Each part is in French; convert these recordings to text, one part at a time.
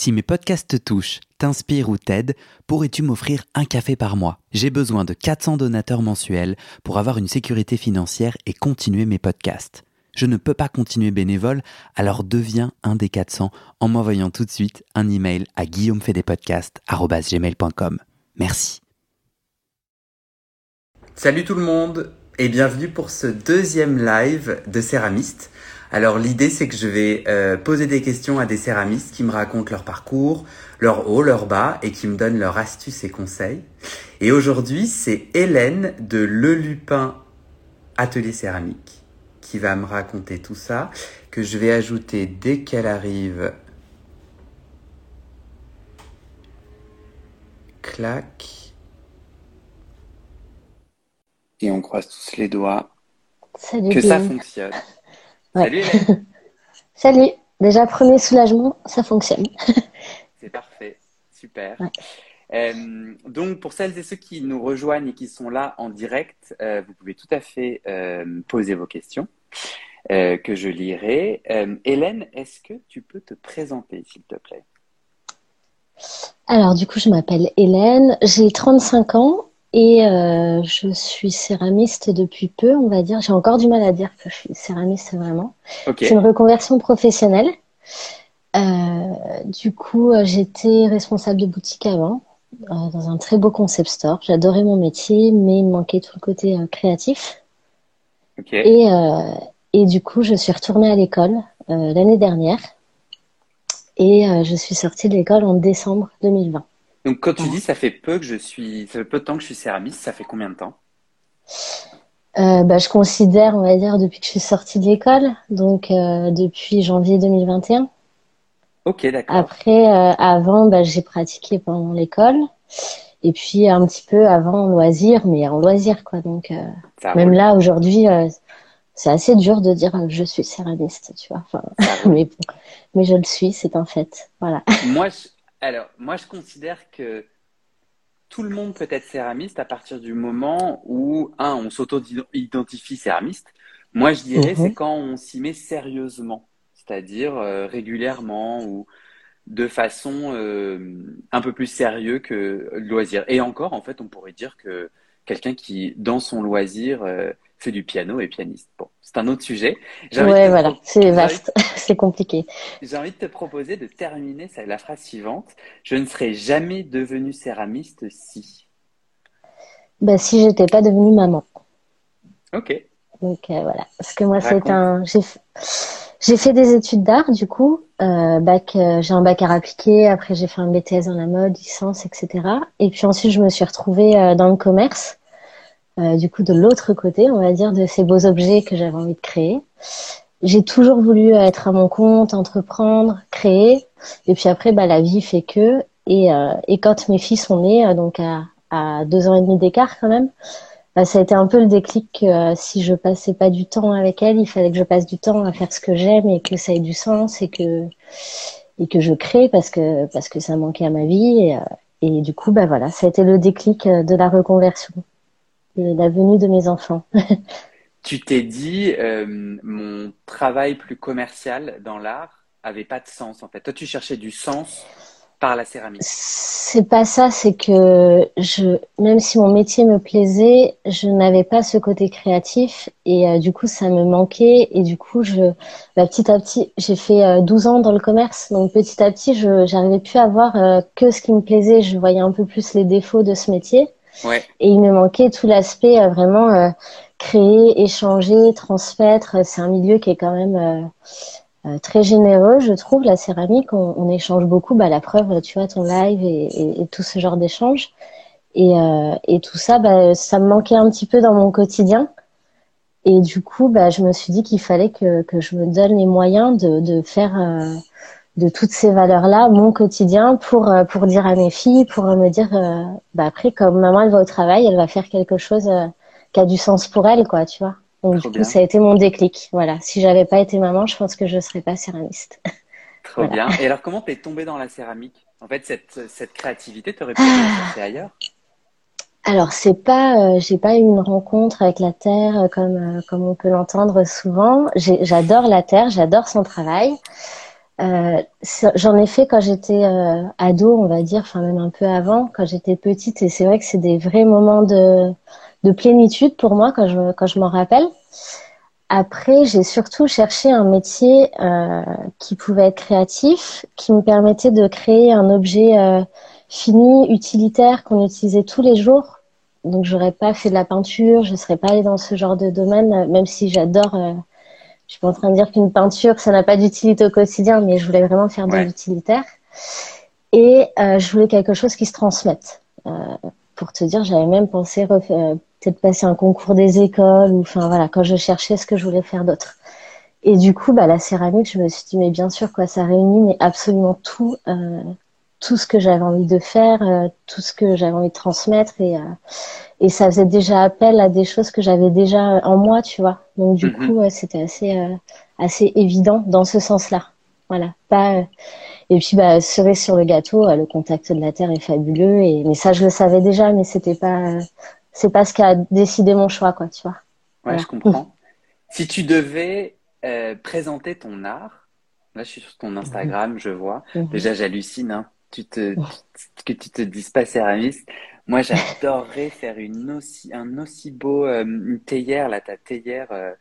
Si mes podcasts te touchent, t'inspirent ou t'aident, pourrais-tu m'offrir un café par mois? J'ai besoin de 400 donateurs mensuels pour avoir une sécurité financière et continuer mes podcasts. Je ne peux pas continuer bénévole, alors deviens un des 400 en m'envoyant tout de suite un email à guillaumefedepodcast.com. Merci. Salut tout le monde et bienvenue pour ce deuxième live de Céramiste. Alors l'idée c'est que je vais euh, poser des questions à des céramistes qui me racontent leur parcours, leur haut, leur bas et qui me donnent leurs astuces et conseils. Et aujourd'hui c'est Hélène de Le Lupin Atelier Céramique qui va me raconter tout ça, que je vais ajouter dès qu'elle arrive. Clac. Et on croise tous les doigts que ça fonctionne. Salut Salut. Déjà, premier soulagement, ça fonctionne. C'est parfait. Super. Euh, donc, pour celles et ceux qui nous rejoignent et qui sont là en direct, euh, vous pouvez tout à fait euh, poser vos questions que je lirai. Hélène, est-ce que tu peux te présenter, s'il te plaît? Alors, du coup, je m'appelle Hélène, j'ai 35 ans et euh, je suis céramiste depuis peu, on va dire. J'ai encore du mal à dire que je suis céramiste vraiment. C'est une reconversion professionnelle. Euh, du coup, euh, j'étais responsable de boutique avant, dans un très beau concept store. J'adorais mon métier, mais il me manquait tout le côté créatif. Et, et du coup, je suis retournée à l'école l'année dernière. Et je suis sortie de l'école en décembre 2020. Donc, quand tu dis ça fait peu que je suis, ça fait peu de temps que je suis céramiste, ça fait combien de temps? Euh, bah, je considère, on va dire, depuis que je suis sortie de l'école, donc euh, depuis janvier 2021. Ok, d'accord. Après, euh, avant, bah, j'ai pratiqué pendant l'école, et puis un petit peu avant en loisir, mais en loisir, quoi. Donc, même là, aujourd'hui, c'est assez dur de dire que je suis céramiste, tu vois. Enfin, mais, mais je le suis, c'est un fait. Voilà. Moi, je alors, moi, je considère que tout le monde peut être céramiste à partir du moment où, un, on s'auto-identifie céramiste. Moi, je dirais, c'est mhm. quand on s'y met sérieusement, c'est-à-dire euh, régulièrement ou de façon euh, un peu plus sérieux que le loisir. Et encore, en fait, on pourrait dire que quelqu'un qui, dans son loisir, euh, fait du piano et pianiste. Bon, c'est un autre sujet. Ouais, voilà, c'est vaste, c'est compliqué. J'ai envie de te proposer de terminer la phrase suivante. Je ne serais jamais devenue céramiste si. Bah, si j'étais pas devenue maman. Ok. Donc euh, voilà, parce que moi c'est un, j'ai fait des études d'art du coup, euh, bac, euh, j'ai un bac à appliquer. Après j'ai fait un BTS dans la mode, licence, etc. Et puis ensuite je me suis retrouvée dans le commerce. Euh, du coup de l'autre côté, on va dire, de ces beaux objets que j'avais envie de créer. J'ai toujours voulu être à mon compte, entreprendre, créer. Et puis après, bah, la vie fait que. Et, euh, et quand mes filles sont nées, euh, donc à, à, deux ans et demi d'écart quand même, bah, ça a été un peu le déclic que si je passais pas du temps avec elles, il fallait que je passe du temps à faire ce que j'aime et que ça ait du sens et que et que je crée parce que parce que ça manquait à ma vie et, et du coup bah voilà ça a été le déclic de la reconversion la venue de mes enfants. tu t'es dit, euh, mon travail plus commercial dans l'art avait pas de sens en fait. Toi, tu cherchais du sens par la céramique. C'est pas ça, c'est que je, même si mon métier me plaisait, je n'avais pas ce côté créatif et euh, du coup ça me manquait et du coup je, bah, petit à petit, j'ai fait 12 euh, ans dans le commerce, donc petit à petit je, j'arrivais plus à voir que ce qui me plaisait, je voyais un peu plus les défauts de ce métier. Et il me manquait tout l'aspect euh, vraiment euh, créer, échanger, transmettre. C'est un milieu qui est quand même euh, très généreux, je trouve. La céramique, on, échange beaucoup. Bah, la preuve, tu vois, ton live et, tout ce genre d'échange. Et, et, tout ça, bah, ça me manquait un petit peu dans mon quotidien. Et du coup, bah, je me suis dit qu'il fallait que, que, je me donne les moyens de, de faire de toutes ces valeurs-là, mon quotidien, pour euh, pour dire à mes filles, pour me dire, euh, bah après, comme maman elle va au travail, elle va faire quelque chose euh, qui a du sens pour elle, quoi, tu vois. Donc du coup, ça a été mon déclic. Voilà. Si j'avais pas été maman, je pense que je serais pas céramiste. Trop bien. Et alors, comment t'es tombée dans la céramique? En fait, cette cette créativité, t'aurais pu la chercher ailleurs? Alors c'est pas, j'ai pas eu une rencontre avec la terre comme comme on peut l'entendre souvent. J'adore la terre, j'adore son travail. Euh, j'en ai fait quand j'étais euh, ado, on va dire, enfin même un peu avant, quand j'étais petite. Et c'est vrai que c'est des vrais moments de, de plénitude pour moi quand je, quand je m'en rappelle. Après, j'ai surtout cherché un métier euh, qui pouvait être créatif, qui me permettait de créer un objet euh, fini, utilitaire, qu'on utilisait tous les jours. Donc, j'aurais pas fait de la peinture, je serais pas allée dans ce genre de domaine, même si j'adore. Euh, je suis pas en train de dire qu'une peinture, ça n'a pas d'utilité au quotidien, mais je voulais vraiment faire de l'utilitaire. Et euh, je voulais quelque chose qui se transmette. Euh, pour te dire, j'avais même pensé peut-être passer un concours des écoles ou enfin voilà quand je cherchais ce que je voulais faire d'autre. Et du coup, bah la céramique, je me suis dit mais bien sûr quoi, ça réunit mais absolument tout, euh, tout ce que j'avais envie de faire, euh, tout ce que j'avais envie de transmettre et euh, et ça faisait déjà appel à des choses que j'avais déjà en moi, tu vois. Donc du mhm. coup, c'était assez euh, assez évident dans ce sens-là. Voilà, pas et puis, bah, cerise sur le gâteau, le contact de la terre est fabuleux. Et mais ça, je le savais déjà, mais c'était pas, c'est pas ce qui a décidé mon choix, quoi, tu vois. Ouais, je comprends. si tu devais présenter ton art, là, je suis sur ton Instagram, je vois. Mhm. Déjà, j'hallucine. Hein. Tu te, que tu te dises pas céramiste. Moi, j'adorerais faire une aussi, un aussi beau euh, une théière, là, ta théière. Euh,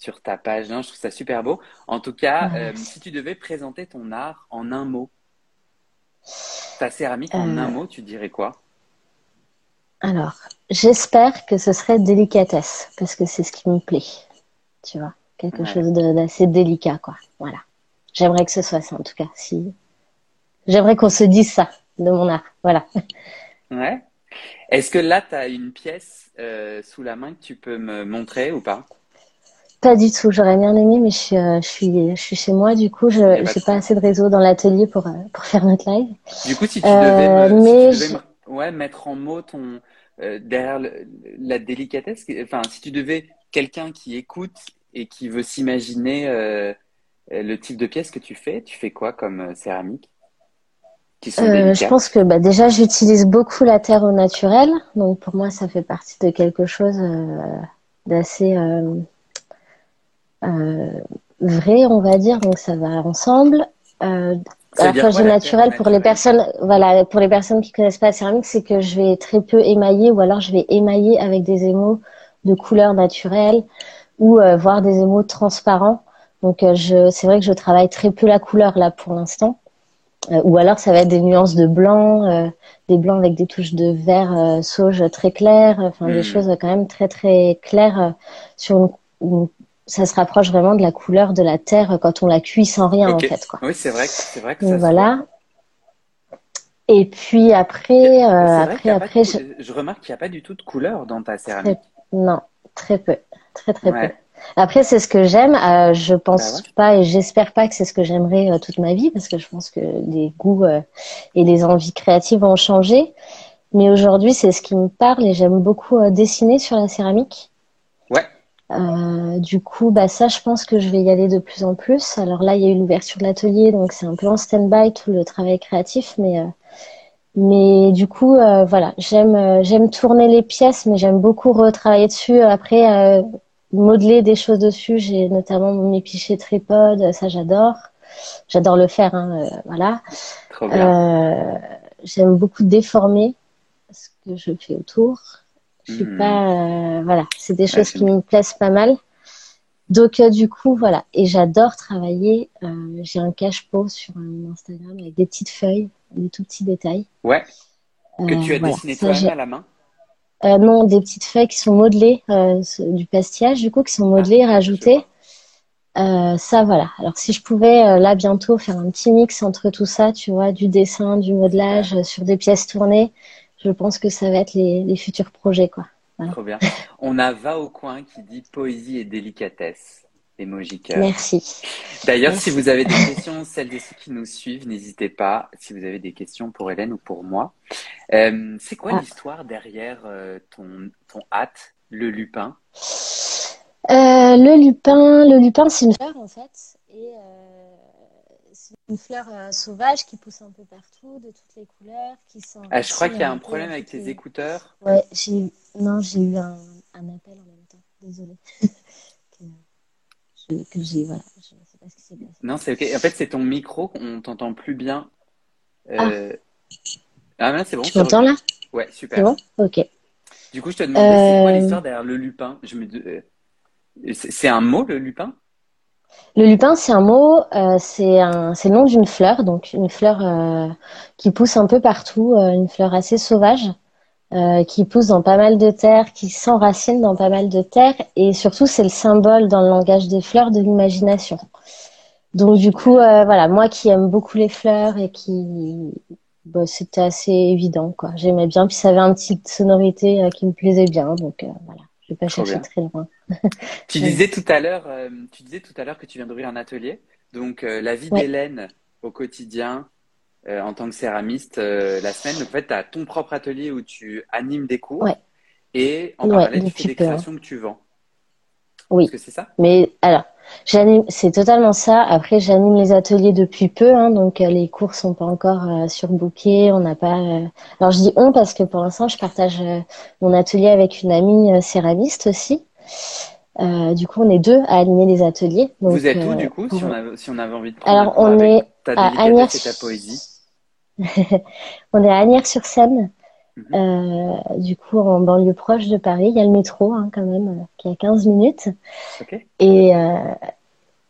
sur ta page. je trouve ça super beau. En tout cas, euh, si tu devais présenter ton art en un mot, ta céramique en un mot, tu dirais quoi? Alors, j'espère que ce serait délicatesse, parce que c'est ce qui me plaît. Tu vois, quelque chose d'assez délicat, quoi. Voilà. J'aimerais que ce soit ça, en tout cas. Si... J'aimerais qu'on se dise ça de mon art. Voilà. Ouais. Est-ce que là, tu as une pièce euh, sous la main que tu peux me montrer ou pas? Pas du tout. J'aurais bien aimé, mais je suis, euh, je suis, je suis chez moi. Du coup, je n'ai pas assez de réseau dans l'atelier pour, euh, pour faire notre live. Du coup, si tu devais, me, si tu devais ouais, mettre en mots ton, derrière la délicatesse, enfin, si tu devais quelqu'un qui écoute et qui veut s'imaginer le type de pièce que tu fais, tu fais quoi comme céramique? Qui sont Je pense que bah, déjà, j'utilise beaucoup la terre au naturel. Donc, pour moi, ça fait partie de quelque chose d'assez euh, vrai, on va dire, donc ça va ensemble. Euh, alors quand je naturel pour les personnes, voilà, pour les personnes qui connaissent pas la céramique, c'est que je vais très peu émailler ou alors je vais émailler avec des émaux de couleur naturelle ou euh, voir des émaux transparents. Donc euh, je, c'est vrai que je travaille très peu la couleur là pour l'instant. Euh, ou alors ça va être des nuances de blanc, des blancs avec des touches de vert sauge très clair, enfin des hmm. choses quand même très très claires sur une, une ça se rapproche vraiment de la couleur de la terre quand on la cuit sans rien en fait quoi. Oui, c'est vrai, c'est vrai que ça voilà. Et puis après, euh, après, après, je... remarque qu'il n'y a pas du tout de couleur dans ta céramique. Non, très peu, très très peu. Après, c'est ce que j'aime. Euh, je pense bah pas et j'espère pas que c'est ce que j'aimerais euh, toute ma vie parce que je pense que les goûts et les envies créatives ont changé. Mais aujourd'hui, c'est ce qui me parle et j'aime beaucoup dessiner sur la céramique. Euh, du coup, bah ça, je pense que je vais y aller de plus en plus. Alors là, il y a eu l'ouverture de l'atelier, donc c'est un peu en stand-by tout le travail créatif, mais euh, mais du coup, euh, voilà, j'aime j'aime tourner les pièces, mais j'aime beaucoup retravailler dessus. Après, modeler des choses dessus. J'ai notamment mes pichets tripod, ça j'adore. J'adore le faire, hein, voilà. j'aime beaucoup déformer ce que je fais autour. Je suis hmm. pas, euh, voilà, c'est des choses qui me plaisent pas mal. Donc euh, du coup voilà, et j'adore travailler. Euh, j'ai un cache-pot sur Instagram avec des petites feuilles, des tout petits détails. Ouais. Que tu as dessiné toi-même à la main? Non, des petites feuilles qui sont modelées, du pastillage du coup, qui sont modelées, ah, rajoutées. ça voilà. Alors si je pouvais là bientôt faire un petit mix entre tout ça, tu vois, du dessin, du modelage sur des pièces tournées, je pense que ça va être les, futurs projets. Quoi. Trop bien. On a Va au coin qui dit poésie et délicatesse. Emoji Merci. D'ailleurs, si vous avez des questions, celles et ceux qui nous suivent, n'hésitez pas. Si vous avez des questions pour Hélène ou pour moi. Euh, c'est quoi ah. l'histoire derrière euh, ton, ton hâte, le lupin? Euh, Le lupin, le lupin, c'est une fleur en fait. Et une fleur sauvage qui pousse un peu partout, de toutes les couleurs, qui sent. Ah, je crois qu'il y a un problème avec tes écouteurs. Ouais, j'ai non, j'ai eu un, appel en même temps. Désolée. que j'ai. Voilà, je sais pas ce qui s'est passé. Non, c'est ok. En fait, c'est ton micro qu'on t'entend plus bien. Euh... Ah, ah c'est bon. Tu m'entends là? Ouais, super. C'est bon? Ok. Du coup, je te demandais, c'est quoi euh, l'histoire derrière le lupin? Je me... Euh, c'est un mot, le lupin? Le lupin, c'est un mot, euh, c'est le nom d'une fleur, donc une fleur euh, qui pousse un peu partout, euh, une fleur assez sauvage, qui pousse dans pas mal de terres, qui s'enracine dans pas mal de terres, et surtout c'est le symbole dans le langage des fleurs de l'imagination. Donc du coup, voilà, moi qui aime beaucoup les fleurs et qui, bah, c'était assez évident, quoi. J'aimais bien, puis ça avait une petite sonorité qui me plaisait bien, donc voilà. Je vais pas chercher très loin. tu disais tout à l'heure, euh, tu disais tout à l'heure que tu viens d'ouvrir un atelier. Donc euh, la vie d'Hélène au quotidien euh, en tant que céramiste la semaine. Donc, en fait, tu as ton propre atelier où tu animes des cours et en parallèle tu fais des créations que tu vends. Oui. que c'est ça? Mais alors, j'anime, c'est totalement ça. Après, j'anime les ateliers depuis peu, hein, donc euh, les cours sont pas encore euh, surbookés. On n'a pas. Euh, alors, je dis on parce que pour l'instant, je partage mon atelier avec une amie céramiste aussi. Du coup, on est deux à animer les ateliers. Vous êtes où du coup, si, on avait, si on avait envie de prendre Alors, on est à Agnières. ta poésie. on est à Agnières-sur-Seine. Mhm. Euh, du coup, en banlieue proche de Paris, il y a le métro hein, quand même, euh, qui a 15 minutes. Et, euh,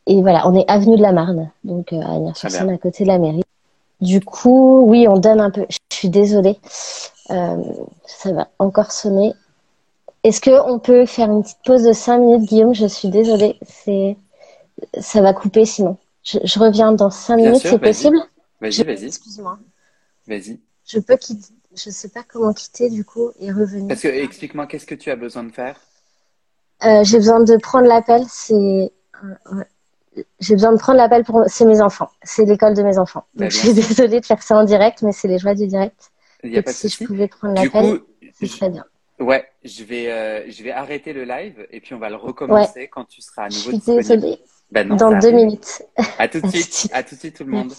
et voilà, on est avenue de la Marne, donc à Agnières-sur-Seine, à côté de la mairie. Du coup, oui, on donne un peu. Je suis désolée, ça va encore sonner. Est-ce que on peut faire une petite pause de 5 minutes, Guillaume? Je suis désolée, c'est ça va couper sinon. Je, reviens dans 5 minutes, c'est possible? Vas-y, vas-y. Excuse-moi. Vas-y. Je peux quitter je sais pas comment quitter du coup et revenir. Parce que explique-moi, qu'est-ce que tu as besoin de faire? Euh, J'ai besoin de prendre l'appel. C'est euh, j'ai besoin de prendre l'appel pour c'est mes enfants. C'est l'école de mes enfants. Bah, Donc je suis désolée de faire ça en direct, mais c'est les joies du direct. Il y a pas de si je pouvais prendre l'appel, c'est très bien. Ouais, je vais euh, je vais arrêter le live et puis on va le recommencer quand tu seras à nouveau je suis Désolée. Bah Dans deux minutes. À tout de suite. à tout de suite tout le monde.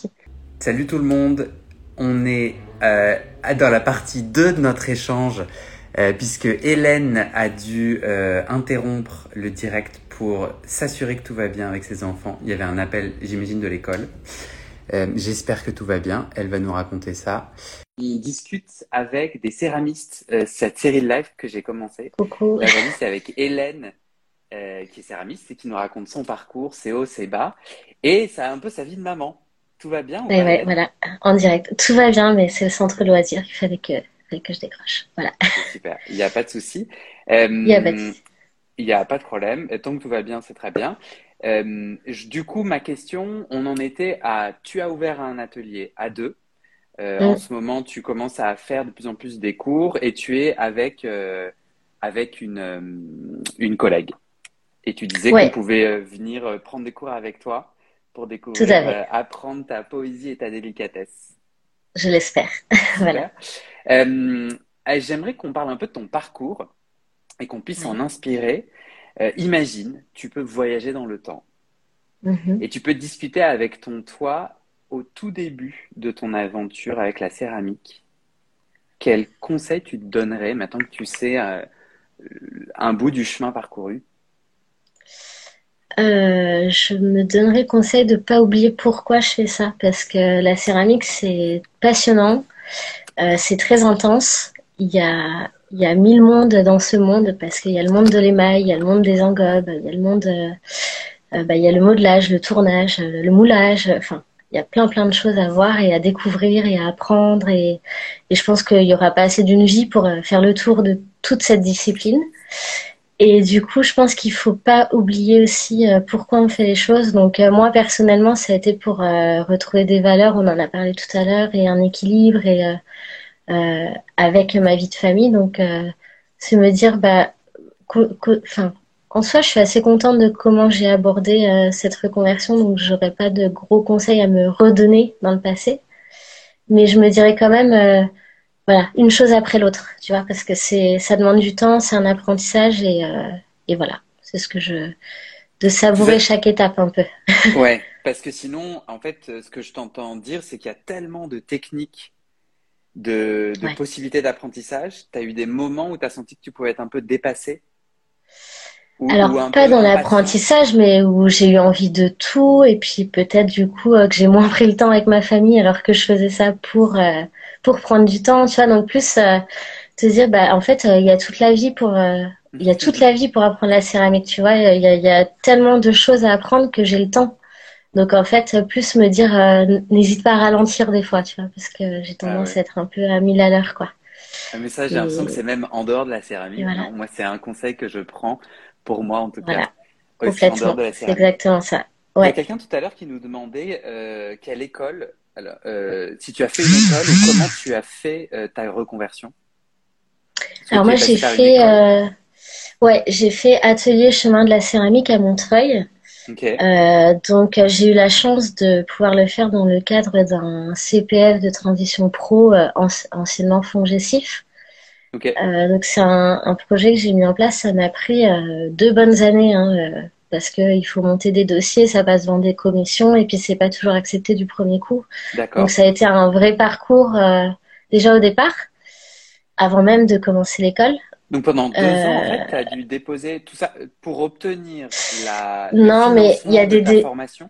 Salut tout le monde on est euh, dans la partie 2 de notre échange, euh, puisque Hélène a dû euh, interrompre le direct pour s'assurer que tout va bien avec ses enfants. Il y avait un appel, j'imagine, de l'école. J'espère que tout va bien. Elle va nous raconter ça. Il discute avec des céramistes, cette série de live que j'ai commencé. Coucou. La c'est avec Hélène, qui est céramiste et qui nous raconte son parcours, ses hauts, ses bas. Et ça a un peu sa vie de maman. Tout va bien ouais, voilà, en direct. Tout va bien, mais c'est le centre loisir qu'il fallait que, que je décroche. Voilà. Super, il n'y a pas de souci. il n'y a pas de euh, Il n'y a pas de problème. Tant que tout va bien, c'est très bien. Euh, du coup, ma question, on en était à, tu as ouvert un atelier à deux. Euh, en mm. ce moment, tu commences à faire de plus en plus des cours et tu es avec, avec une, une collègue. Et tu disais qu'on pouvait venir prendre des cours avec toi pour découvrir, euh, apprendre ta poésie et ta délicatesse. Je l'espère. voilà. Euh, j'aimerais qu'on parle un peu de ton parcours et qu'on puisse en inspirer. Euh, imagine, tu peux voyager dans le temps mm-hmm. et tu peux discuter avec ton toi au tout début de ton aventure avec la céramique. Quel conseil tu te donnerais maintenant que tu sais un bout du chemin parcouru? Euh, je me donnerais conseil de pas oublier pourquoi je fais ça parce que la céramique c'est passionnant, euh, c'est très intense. Il y a il y a mille mondes dans ce monde parce qu'il y a le monde de l'émail, il y a le monde des engobes, il y a le monde, euh, bah, il y a le modelage, le tournage, le moulage. Enfin, il y a plein plein de choses à voir et à découvrir et à apprendre et, je pense qu'il y aura pas assez d'une vie pour faire le tour de toute cette discipline. Et du coup, je pense qu'il faut pas oublier aussi euh, pourquoi on fait les choses. Donc euh, moi personnellement, ça a été pour euh, retrouver des valeurs, on en a parlé tout à l'heure, et un équilibre et avec ma vie de famille. Donc c'est me dire, bah, enfin, en soi, je suis assez contente de comment j'ai abordé cette reconversion. Donc j'aurais pas de gros conseils à me redonner dans le passé, mais je me dirais quand même voilà, une chose après l'autre, tu vois, parce que c'est, ça demande du temps, c'est un apprentissage et, euh, et voilà, c'est ce que je, de savourer chaque étape un peu. ouais, parce que sinon, en fait, ce que je t'entends dire, c'est qu'il y a tellement de techniques, de, de possibilités d'apprentissage. Tu as eu des moments où tu as senti que tu pouvais être un peu dépassé Alors, pas dans l'apprentissage, mais où j'ai eu envie de tout, et puis peut-être du coup euh, que j'ai moins pris le temps avec ma famille, alors que je faisais ça pour euh, pour prendre du temps, tu vois. Donc plus euh, te dire, bah en fait, il y a toute la vie pour il y a toute la vie pour apprendre la céramique, tu vois. Il y a, tellement de choses à apprendre que j'ai le temps. Donc en fait, plus me dire, n'hésite pas à ralentir des fois, tu vois, parce que j'ai ah tendance à être un peu à mille à l'heure, quoi. Mais ça, j'ai l'impression que c'est même en dehors de la céramique. Moi, c'est un conseil que je prends pour moi en tout cas. Complètement. C'est exactement ça. Il y a quelqu'un tout à l'heure qui nous demandait euh, quelle école, alors, euh, si tu as fait une école ou comment tu as fait euh, ta reconversion? Alors moi j'ai fait, euh, ouais, j'ai fait atelier chemin de la céramique à Montreuil. Euh, donc j'ai eu la chance de pouvoir le faire dans le cadre d'un CPF de transition pro anciennement fongessif. Euh, donc c'est un, un, projet que j'ai mis en place. Ça m'a pris euh, deux bonnes années hein, euh, parce qu'il faut monter des dossiers, ça passe devant des commissions et puis c'est pas toujours accepté du premier coup. Donc ça a été un vrai parcours euh, déjà au départ, avant même de commencer l'école. Donc pendant deux ans, en fait, tu as dû déposer tout ça pour obtenir la. Non, mais il y a des formation.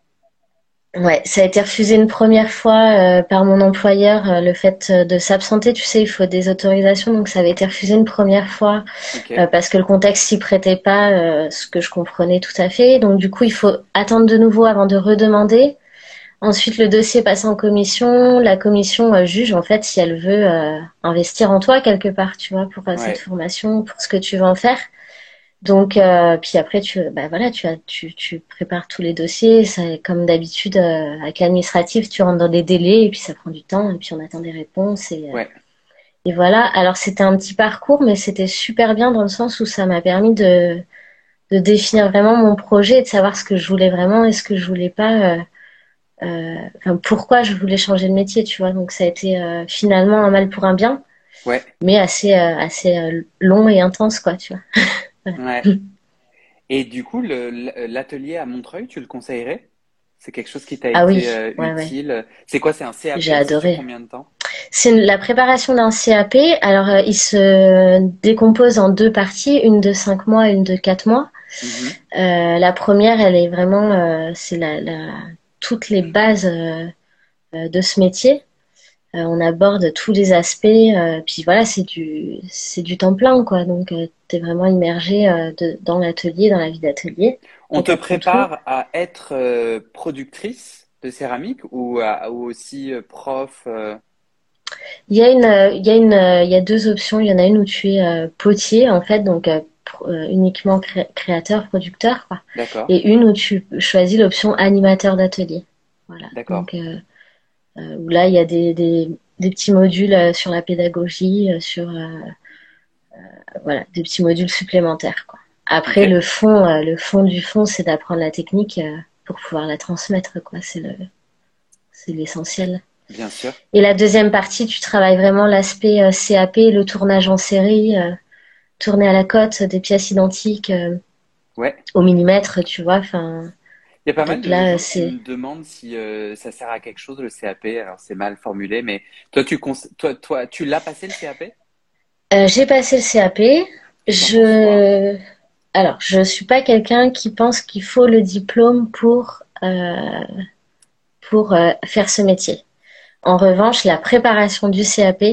Ouais, ça a été refusé une première fois euh, par mon employeur, euh, le fait euh, de s'absenter. Tu sais, il faut des autorisations, donc ça avait été refusé une première fois parce que le contexte s'y prêtait pas, ce que je comprenais tout à fait. Donc du coup, il faut attendre de nouveau avant de redemander. Ensuite, le dossier passe en commission. La commission juge en fait si elle veut investir en toi quelque part, tu vois, pour cette formation, pour ce que tu veux en faire. Donc, euh, puis après, tu, bah voilà, tu, as, tu, tu prépares tous les dossiers. Ça, comme d'habitude, euh, avec l'administratif, tu rentres dans des délais et puis ça prend du temps et puis on attend des réponses. Et, euh, et voilà. Alors, c'était un petit parcours, mais c'était super bien dans le sens où ça m'a permis de, de définir vraiment mon projet et de savoir ce que je voulais vraiment et ce que je voulais pas. Euh, enfin, pourquoi je voulais changer de métier, tu vois. Donc, ça a été finalement un mal pour un bien. Ouais. Mais assez, assez long et intense, quoi, tu vois. Ouais. Et du coup, l'atelier à Montreuil, tu le conseillerais? C'est quelque chose qui t'a ah été euh, utile C'est quoi C'est un CAP J'ai adoré. Combien de temps? C'est la préparation d'un CAP. Alors, euh, il se décompose en deux parties, une de cinq mois et une de quatre mois. Mhm. euh, la première, elle est vraiment, euh, c'est la, la, toutes les bases de ce métier. Euh, on aborde tous les aspects. Euh, puis voilà, c'est du, c'est du temps plein, quoi. Donc, euh, tu es vraiment immergé de, dans l'atelier, dans la vie d'atelier. On te prépare à être productrice de céramique ou, ou aussi prof Il y a une, il y a une, il y a deux options. Il y en a une où tu es potier, en fait, donc uniquement créateur, producteur, quoi. Et une où tu choisis l'option animateur d'atelier. Voilà. Donc, euh, où là il y a des, des, des petits modules euh, sur la pédagogie, euh, sur voilà, des petits modules supplémentaires. Quoi. Après, le fond, le fond du fond, c'est d'apprendre la technique pour pouvoir la transmettre. Quoi. C'est le, c'est l'essentiel. Bien sûr. Et la deuxième partie, tu travailles vraiment l'aspect CAP, le tournage en série, tourner à la cote des pièces identiques ouais. au millimètre, tu vois. Enfin, il y a pas mal de gens qui me demandent si euh, ça sert à quelque chose le CAP. Alors c'est mal formulé, mais toi tu toi, toi tu l'as passé le CAP euh, J'ai passé le CAP. Je alors je suis pas quelqu'un qui pense qu'il faut le diplôme pour euh, pour faire ce métier. En revanche, la préparation du CAP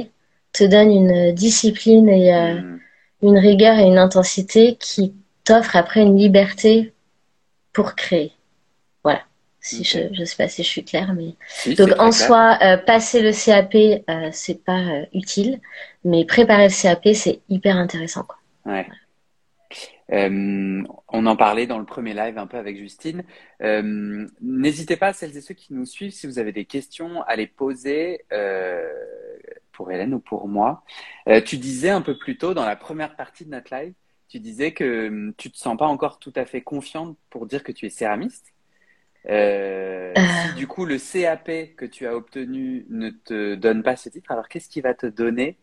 te donne une discipline et hmm. Une rigueur et une intensité qui t'offre après une liberté pour créer. Si je ne sais pas si je suis claire, mais donc en soi, euh, passer le CAP, euh, c'est pas euh, utile, mais préparer le CAP, c'est hyper intéressant. Quoi. Ouais. Euh, on en parlait dans le premier live un peu avec Justine. N'hésitez pas, celles et ceux qui nous suivent, si vous avez des questions, à les poser pour Hélène ou pour moi. tu disais un peu plus tôt dans la première partie de notre live, tu disais que hum, tu te sens pas encore tout à fait confiante pour dire que tu es céramiste. Euh, euh. Si du coup le CAP que tu as obtenu ne te donne pas ce titre, alors qu'est-ce qui va te donner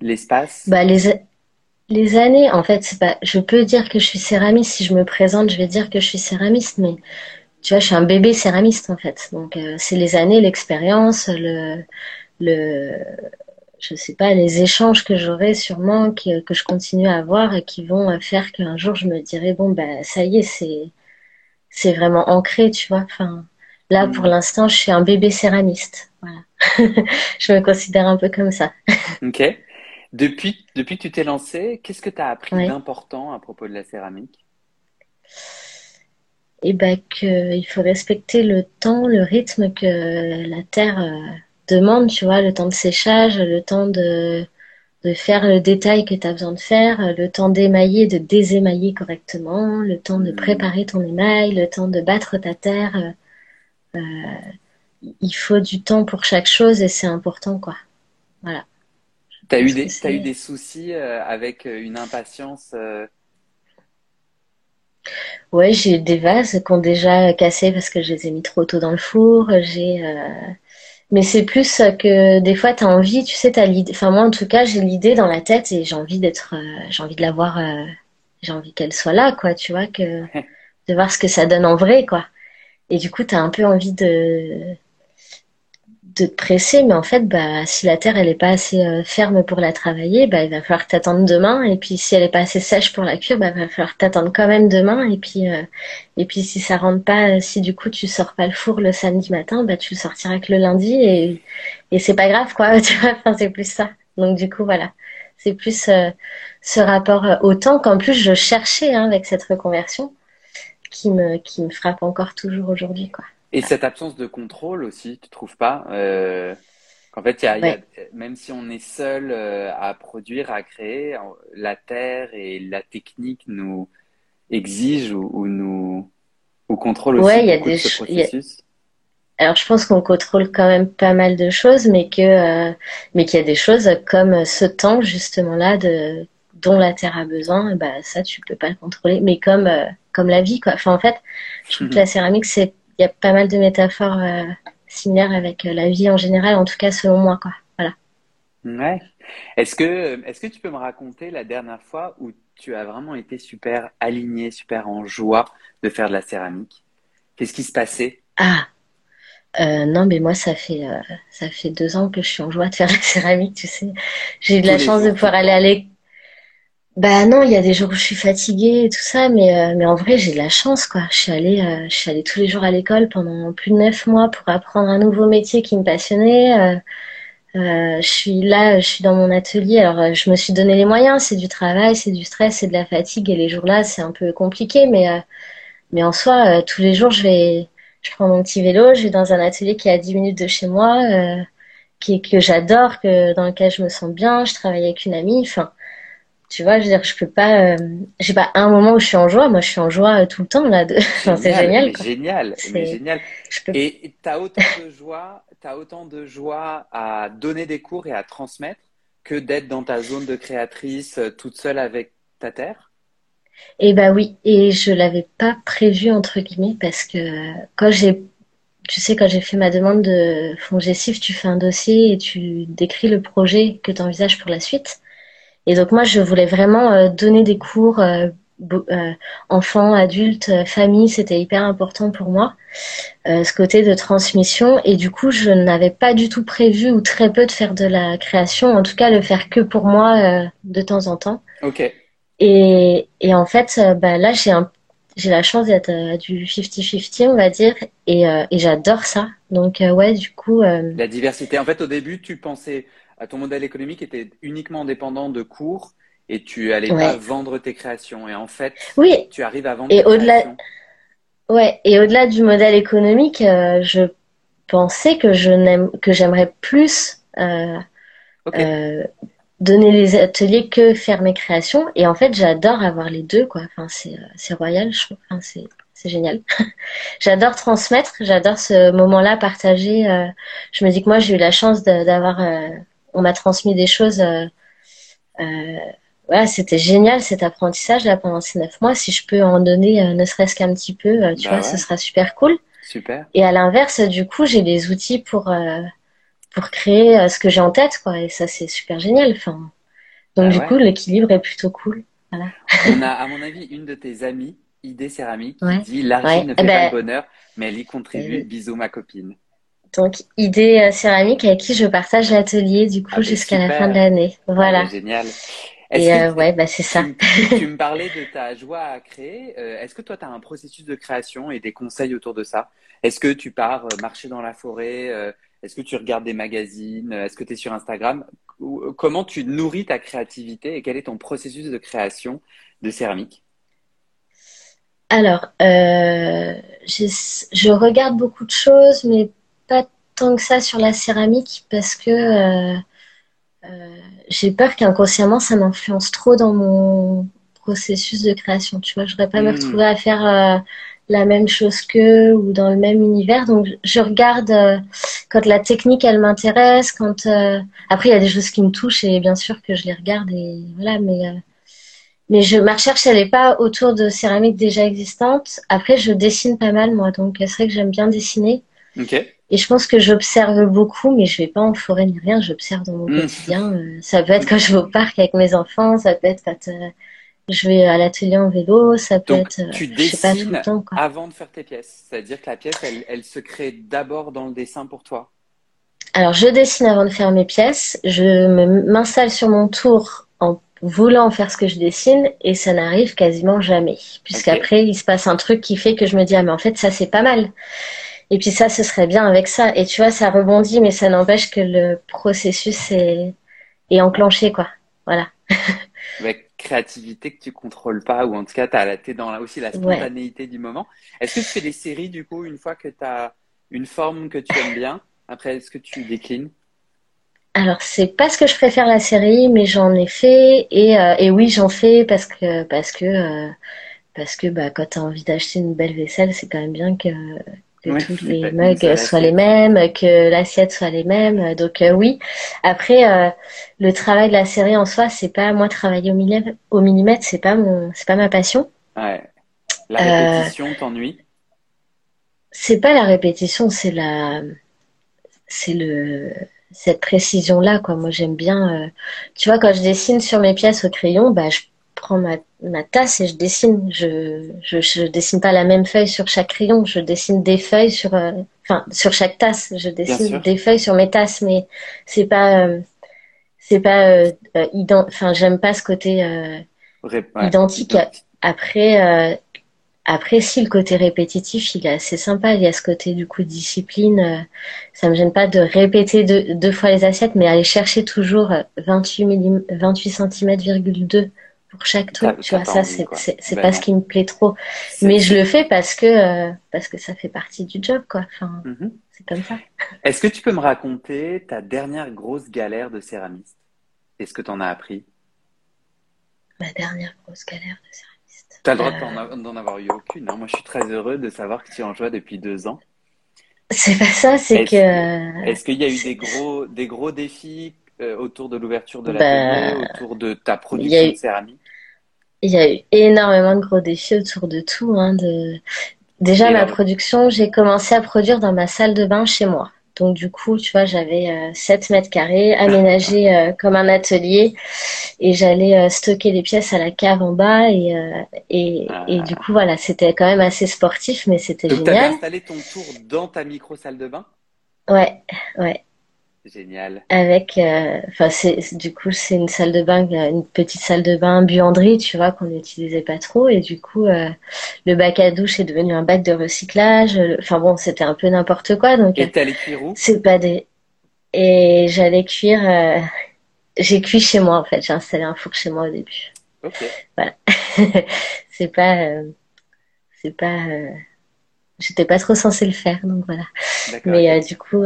l'espace? Bah, les, les années, en fait, pas. Je peux dire que je suis céramiste. Si je me présente, je vais dire que je suis céramiste, mais tu vois, je suis un bébé céramiste en fait. Donc euh, c'est les années, l'expérience, le, le je sais pas, les échanges que j'aurai sûrement, que, que je continue à avoir et qui vont faire qu'un jour je me dirai, bon, bah, ça y est, c'est, c'est vraiment ancré, tu vois. Enfin, là, pour mm. l'instant, je suis un bébé céramiste. Voilà. je me considère un peu comme ça. ok. Depuis, depuis que tu t'es lancé, qu'est-ce que tu as appris d'important à propos de la céramique? Eh ben, qu'il faut respecter le temps, le rythme que la terre euh, demande, tu vois, le temps de séchage, le temps de, de faire le détail que tu as besoin de faire, le temps d'émailler, de désémailler correctement, le temps de mm. préparer ton émail, le temps de battre ta terre. Euh, il faut du temps pour chaque chose et c'est important, quoi. Voilà. T'as eu des, as eu des soucis euh, avec euh, une impatience euh? Ouais, j'ai eu des vases qui ont déjà cassé parce que je les ai mis trop tôt dans le four. J'ai, mais c'est plus que des fois tu as envie, tu sais, t'as l'idée. Enfin moi en tout cas, j'ai l'idée dans la tête et j'ai envie d'être, j'ai envie de la voir, j'ai envie qu'elle soit là, quoi. Tu vois que de voir ce que ça donne en vrai, quoi. Et du coup, tu as un peu envie de de te presser, mais en fait, bah, si la terre elle est pas assez euh, ferme pour la travailler, bah, il va falloir t'attendre demain. Et puis si elle est pas assez sèche pour la cuire, bah, il va falloir t'attendre quand même demain. Et puis euh, et puis si ça rentre pas, si du coup tu sors pas le four le samedi matin, bah tu le sortiras que le lundi et et c'est pas grave quoi. Tu vois, enfin c'est plus ça. Donc du coup voilà, c'est plus euh, ce rapport au temps qu'en plus je cherchais hein, avec cette reconversion qui me qui me frappe encore toujours aujourd'hui quoi. Et cette absence de contrôle aussi, tu trouves pas euh, Qu'en fait, y a, y a, même si on est seul euh, à produire, à créer, la terre et la technique nous exigent ou, ou nous ou contrôlent aussi y a des ce processus. Alors, je pense qu'on contrôle quand même pas mal de choses, mais que euh, mais qu'il y a des choses comme ce temps justement là de dont la terre a besoin, bah ça tu peux pas le contrôler. Mais comme euh, comme la vie quoi. Enfin en fait, je trouve que la céramique c'est y a pas mal de métaphores euh, similaires avec euh, la vie en général, en tout cas selon moi. Quoi. Voilà. Ouais. Est-ce que, est-ce que tu peux me raconter la dernière fois où tu as vraiment été super aligné, super en joie de faire de la céramque Qu'est-ce qui se passait? Ah, euh, non, mais moi, ça fait, ça fait deux ans que je suis en joie de faire de la céramique, tu sais. J'ai eu de la chance de pouvoir aller à l'école bah non, il y a des jours où je suis fatiguée et tout ça, mais euh, mais en vrai j'ai de la chance quoi. Je suis allée euh, je suis allée tous les jours à l'école pendant plus de neuf mois pour apprendre un nouveau métier qui me passionnait. Euh, je suis là, je suis dans mon atelier. Alors je me suis donné les moyens. C'est du travail, c'est du stress, c'est de la fatigue et les jours là c'est un peu compliqué, mais mais en soi tous les jours je vais je prends mon petit vélo, je vais dans un atelier qui est à 10 minutes de chez moi, qui que j'adore, que dans lequel je me sens bien. Je travaille avec une amie. Enfin tu vois, je veux dire, je peux pas, euh, j'ai pas un moment où je suis en joie. Moi, je suis en joie euh, tout le temps là. De... c'est génial. Génial, mais génial. Et t'as autant de joie, t'as autant de joie à donner des cours et à transmettre que d'être dans ta zone de créatrice euh, toute seule avec ta terre? Eh ben oui, et je l'avais pas prévu entre guillemets parce que quand j'ai, tu sais, quand j'ai fait ma demande de fonds gestif, tu fais un dossier et tu décris le projet que tu envisages pour la suite. Et donc moi, je voulais vraiment euh, donner des cours euh, euh, enfants, adultes, famille, c'était hyper important pour moi, ce côté de transmission. Et du coup, je n'avais pas du tout prévu ou très peu de faire de la création, en tout cas le faire que pour moi de temps en temps. Ok. Et, et en fait, bah, là, j'ai un j'ai la chance d'être du 50-50, on va dire, et, et j'adore ça. Donc, ouais, du coup. La diversité. En fait, au début, tu pensais ton modèle économique était uniquement dépendant de cours et tu allais pas vendre tes créations. Et en fait, oui. tu arrives à vendre et au-delà, Ouais, et au-delà du modèle économique, euh, je pensais que je n'aime que j'aimerais plus euh, euh, donner les ateliers que faire mes créations. Et en fait, j'adore avoir les deux, quoi. Enfin, c'est c'est royal, je trouve. Enfin, c'est c'est génial. j'adore transmettre, j'adore ce moment-là partager. je me dis que moi, j'ai eu la chance d'avoir on m'a transmis des choses. Euh, euh, c'était génial cet apprentissage là pendant ces neuf mois. Si je peux en donner euh, ne serait-ce qu'un petit peu, tu bah vois, ce sera super cool. Super. Et à l'inverse, du coup, j'ai des outils pour pour créer ce que j'ai en tête, quoi. Et ça, c'est super génial. Enfin, donc bah du coup, l'équilibre est plutôt cool. Voilà. On a, à mon avis, une de tes amies, Idée Céramique, qui dit l'argent ne fait eh pas ben, le bonheur, mais elle y contribue. Bisous, ma copine. Donc, idée céramique avec qui je partage l'atelier du coup ah, jusqu'à la fin de l'année. Voilà. Ah, génial. Et ouais, bah c'est ça. Tu, me parlais de ta joie à créer. Est-ce que toi, tu as un processus de création et des conseils autour de ça? Est-ce que tu pars marcher dans la forêt Est-ce que tu regardes des magazines Est-ce que tu es sur Instagram? Comment tu nourris ta créativité et quel est ton processus de création de céramique? Alors, euh, je regarde beaucoup de choses, mais pas tant que ça sur la céramique parce que euh, euh, j'ai peur qu'inconsciemment ça m'influence trop dans mon processus de création. Tu vois, je voudrais pas me hmm. retrouver à faire la même chose qu'eux ou dans le même univers. Donc, je regarde quand la technique elle m'intéresse. Quand après il y a des choses qui me touchent et bien sûr que je les regarde et voilà, mais mais je, ma recherche, elle n'est pas autour de céramiques déjà existantes. Après, je dessine pas mal, moi. Donc, c'est vrai que j'aime bien dessiner. Et je pense que j'observe beaucoup, mais je vais pas en forêt ni rien. J'observe dans mon hmm. quotidien. Euh, ça peut être quand je vais au parc avec mes enfants. Ça peut être quand euh, je vais à l'atelier en vélo. Ça peut être. Euh, tu dessines pas, temps, avant de faire tes pièces. C'est-à-dire que la pièce, elle, elle se crée d'abord dans le dessin pour toi. Alors, je dessine avant de faire mes pièces. Je m'installe sur mon tour en voulant faire ce que je dessine et ça n'arrive quasiment jamais. Puisqu'après, il se passe un truc qui fait que je me dis, ah mais en fait, ça c'est pas mal. Et puis ça, ce serait bien avec ça. Et tu vois, ça rebondit, mais ça n'empêche que le processus est, est enclenché, quoi. Voilà. avec créativité que tu contrôles pas, ou en tout cas, tu es dans là aussi la spontanéité du moment. Est-ce que tu fais des séries, du coup, une fois que tu as une forme que tu aimes bien? Après, est-ce que tu déclines? Alors c'est pas ce que je préfère la série, mais j'en ai fait et, euh, et oui j'en fais parce que parce que euh, parce que bah quand t'as envie d'acheter une belle vaisselle, c'est quand même bien que, que tous les mugs soient les mêmes, que l'assiette soit les mêmes. Donc euh, oui. Après le travail de la série en soi, c'est pas moi travailler au millimètre, au millimètre, c'est pas mon c'est pas ma passion. Ouais. La répétition t'ennuie? C'est pas la répétition, c'est la c'est le cette précision là quoi moi j'aime bien euh, tu vois quand je dessine sur mes pièces au crayon bah je prends ma, ma tasse et je dessine. Je, je, je dessine pas la même feuille sur chaque crayon je dessine des feuilles sur euh, enfin sur chaque tasse. Je dessine des feuilles sur mes tasses mais c'est pas euh, c'est pas enfin j'aime pas ce côté identique. Après après, si le côté répétitif, il est assez sympa. Il y a ce côté du coup de discipline. Euh, ça me gêne pas de répéter deux, deux fois les assiettes, mais aller chercher toujours 28 mm, 28 cm,2 pour chaque truc. Tu vois, ça, c'est c'est pas ce qui me plaît trop. Mais je le fais parce que euh, parce que ça fait partie du job, quoi. Enfin, mhm. c'est comme ça. Est-ce que tu peux me raconter ta dernière grosse galère de céramiste? Est-ce que tu en as appris? Ma dernière grosse galère de céramiste. Tu as le droit euh. d'en avoir eu aucune. Hein. Moi, je suis très heureux de savoir que tu en joues depuis deux ans. C'est pas ça, c'est que. Est-ce qu'il y a eu des gros, des gros défis euh, autour de l'ouverture de la bah, autour de ta production de céramique Il y a eu énormément de gros défis autour de tout. Hein, de... Déjà, ma production, j'ai commencé à produire dans ma salle de bain chez moi. Donc du coup, tu vois, j'avais 7 euh, mètres carrés aménagés euh, comme un atelier et j'allais euh, stocker les pièces à la cave en bas et, et, et du coup, voilà, c'était quand même assez sportif, mais c'était génial. Donc installé ton tour dans ta micro salle de bain? Ouais, ouais. Génial. Avec, euh, enfin, c'est du coup, c'est une salle de bain, une petite salle de bain buanderie, tu vois, qu'on n'utilisait pas trop, et du coup, euh, le bac à douche est devenu un bac de recyclage. Enfin bon, c'était un peu n'importe quoi. Donc. Et t'allais cuire où? C'est pas des. Et j'allais cuire. Euh, j'ai cuit chez moi en fait. J'ai installé un four chez moi au début. Ok. Voilà. c'est pas. c'est pas. J'étais pas trop censée le faire, donc voilà. Mais du coup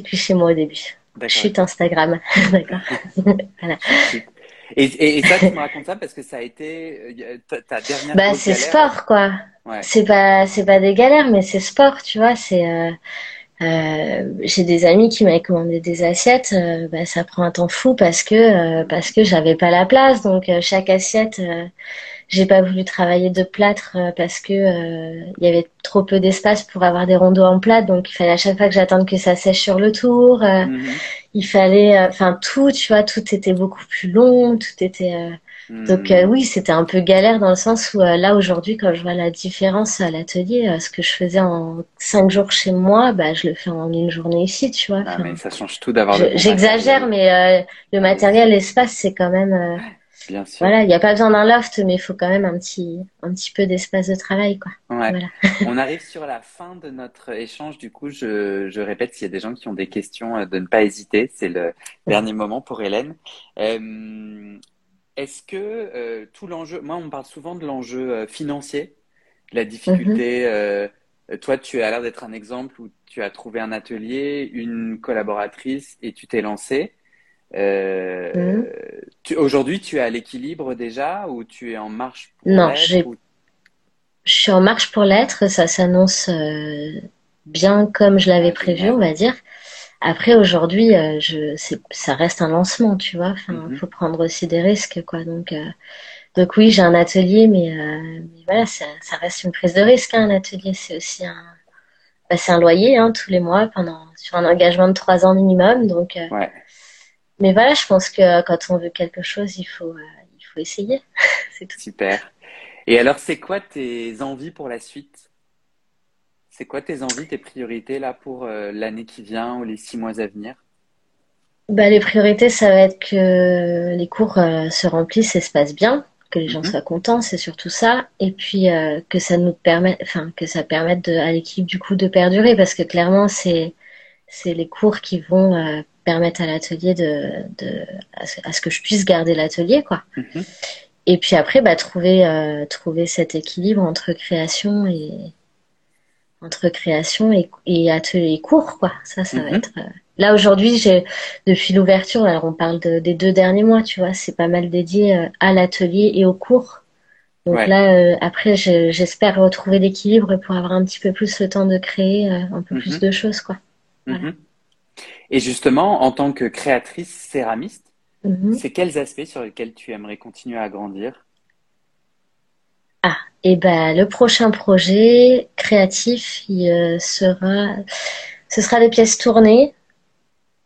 cuit chez moi au début. Chute Instagram. D'accord. voilà. Et, et, ça, tu me racontes ça parce que ça a été euh, ta, dernière. Bah, c'est sport, quoi. Ouais. C'est pas, c'est pas des galères, mais c'est sport, tu vois. C'est, euh, euh, j'ai des amis qui m'avaient commandé des assiettes. Euh, bah, ça prend un temps fou parce que, parce que j'avais pas la place. Donc, chaque assiette, j'ai pas voulu travailler de plâtre euh, parce que euh, il y avait trop peu d'espace pour avoir des rondeaux en plâtre, donc il fallait à chaque fois que j'attende que ça sèche sur le tour. Euh, mhm. Il fallait, enfin tout, tu vois, tout était beaucoup plus long, tout était. Donc euh, oui, c'était un peu galère dans le sens où euh, là aujourd'hui, quand je vois la différence à l'atelier, euh, ce que je faisais en cinq jours chez moi, bah je le fais en une journée ici, tu vois. Ah, mais ça change tout d'avoir. J'exagère, mais le matériel, l'espace, c'est quand même. Bien sûr. Voilà, il n'y a pas besoin d'un loft, mais il faut quand même un petit, un petit peu d'espace de travail, quoi. Ouais. On arrive sur la fin de notre échange. Du coup, je, je répète, s'il y a des gens qui ont des questions, de ne pas hésiter. C'est le dernier moment pour Hélène. Euh, est-ce que euh, tout l'enjeu, moi on parle souvent de l'enjeu euh, financier, la difficulté, mhm. euh, toi tu as l'air d'être un exemple où tu as trouvé un atelier, une collaboratrice et tu t'es lancé. Mhm. Aujourd'hui tu es à l'équilibre déjà ou tu es en marche pour Non, je suis en marche pour l'être, ça s'annonce bien comme je l'avais prévu, on va dire. Après, aujourd'hui, euh, je, ça reste un lancement, tu vois. Enfin, il mhm. faut prendre aussi des risques, quoi. Donc, euh, donc oui, j'ai un atelier, mais, euh, mais voilà, ça, ça, reste une prise de risque. Hein, un atelier, c'est aussi un, bah, c'est un loyer hein, tous les mois pendant sur un engagement de trois ans minimum. Donc, ouais. Mais voilà, je pense que quand on veut quelque chose, il faut, il faut essayer. c'est tout. Super. Et alors, c'est quoi tes envies pour la suite? C'est quoi tes envies, tes priorités là pour euh, l'année qui vient ou les six mois à venir? Bah, Les priorités, ça va être que les cours euh, se remplissent et se passent bien, que les gens mhm. soient contents, c'est surtout ça. Et puis euh, que ça nous permette, enfin que ça permette à l'équipe du coup de perdurer, parce que clairement c'est c'est les cours qui vont permettre à l'atelier de, de à, ce, que je puisse garder l'atelier quoi. Mhm. Et puis après, bah, trouver trouver cet équilibre entre création et entre création et, et atelier cours, quoi. Ça, ça va mhm. être. Euh, là aujourd'hui, j'ai depuis l'ouverture, alors on parle des deux derniers mois, tu vois, c'est pas mal dédié euh, à l'atelier et au cours. Donc là, euh, après, j'espère retrouver l'équilibre pour avoir un petit peu plus le temps de créer un peu plus mhm. de choses, quoi. Et justement, en tant que créatrice céramiste, c'est quels aspects sur lesquels tu aimerais continuer à grandir? Ah, et ben le prochain projet créatif, il euh, sera, ce sera des pièces tournées.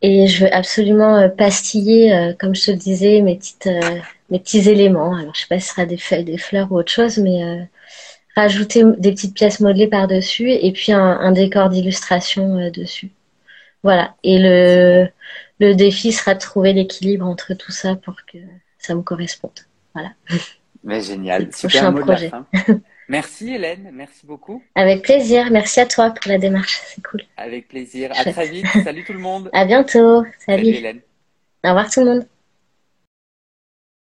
Et je veux absolument euh, pastiller, euh, comme je te le disais, mes petites, mes petits éléments. Alors je sais pas si ce sera des feuilles, des fleurs ou autre chose, mais rajouter des petites pièces modelées par dessus et puis un, un décor d'illustration dessus. Voilà. Et le le défi sera de trouver l'équilibre entre tout ça pour que ça me corresponde. Voilà. Mais génial, super mot projet. Merci Hélène, merci beaucoup. Avec plaisir, merci à toi pour la démarche, c'est cool. Avec plaisir, à très vite, salut tout le monde. À bientôt, salut. Salut Hélène. Au revoir tout le monde.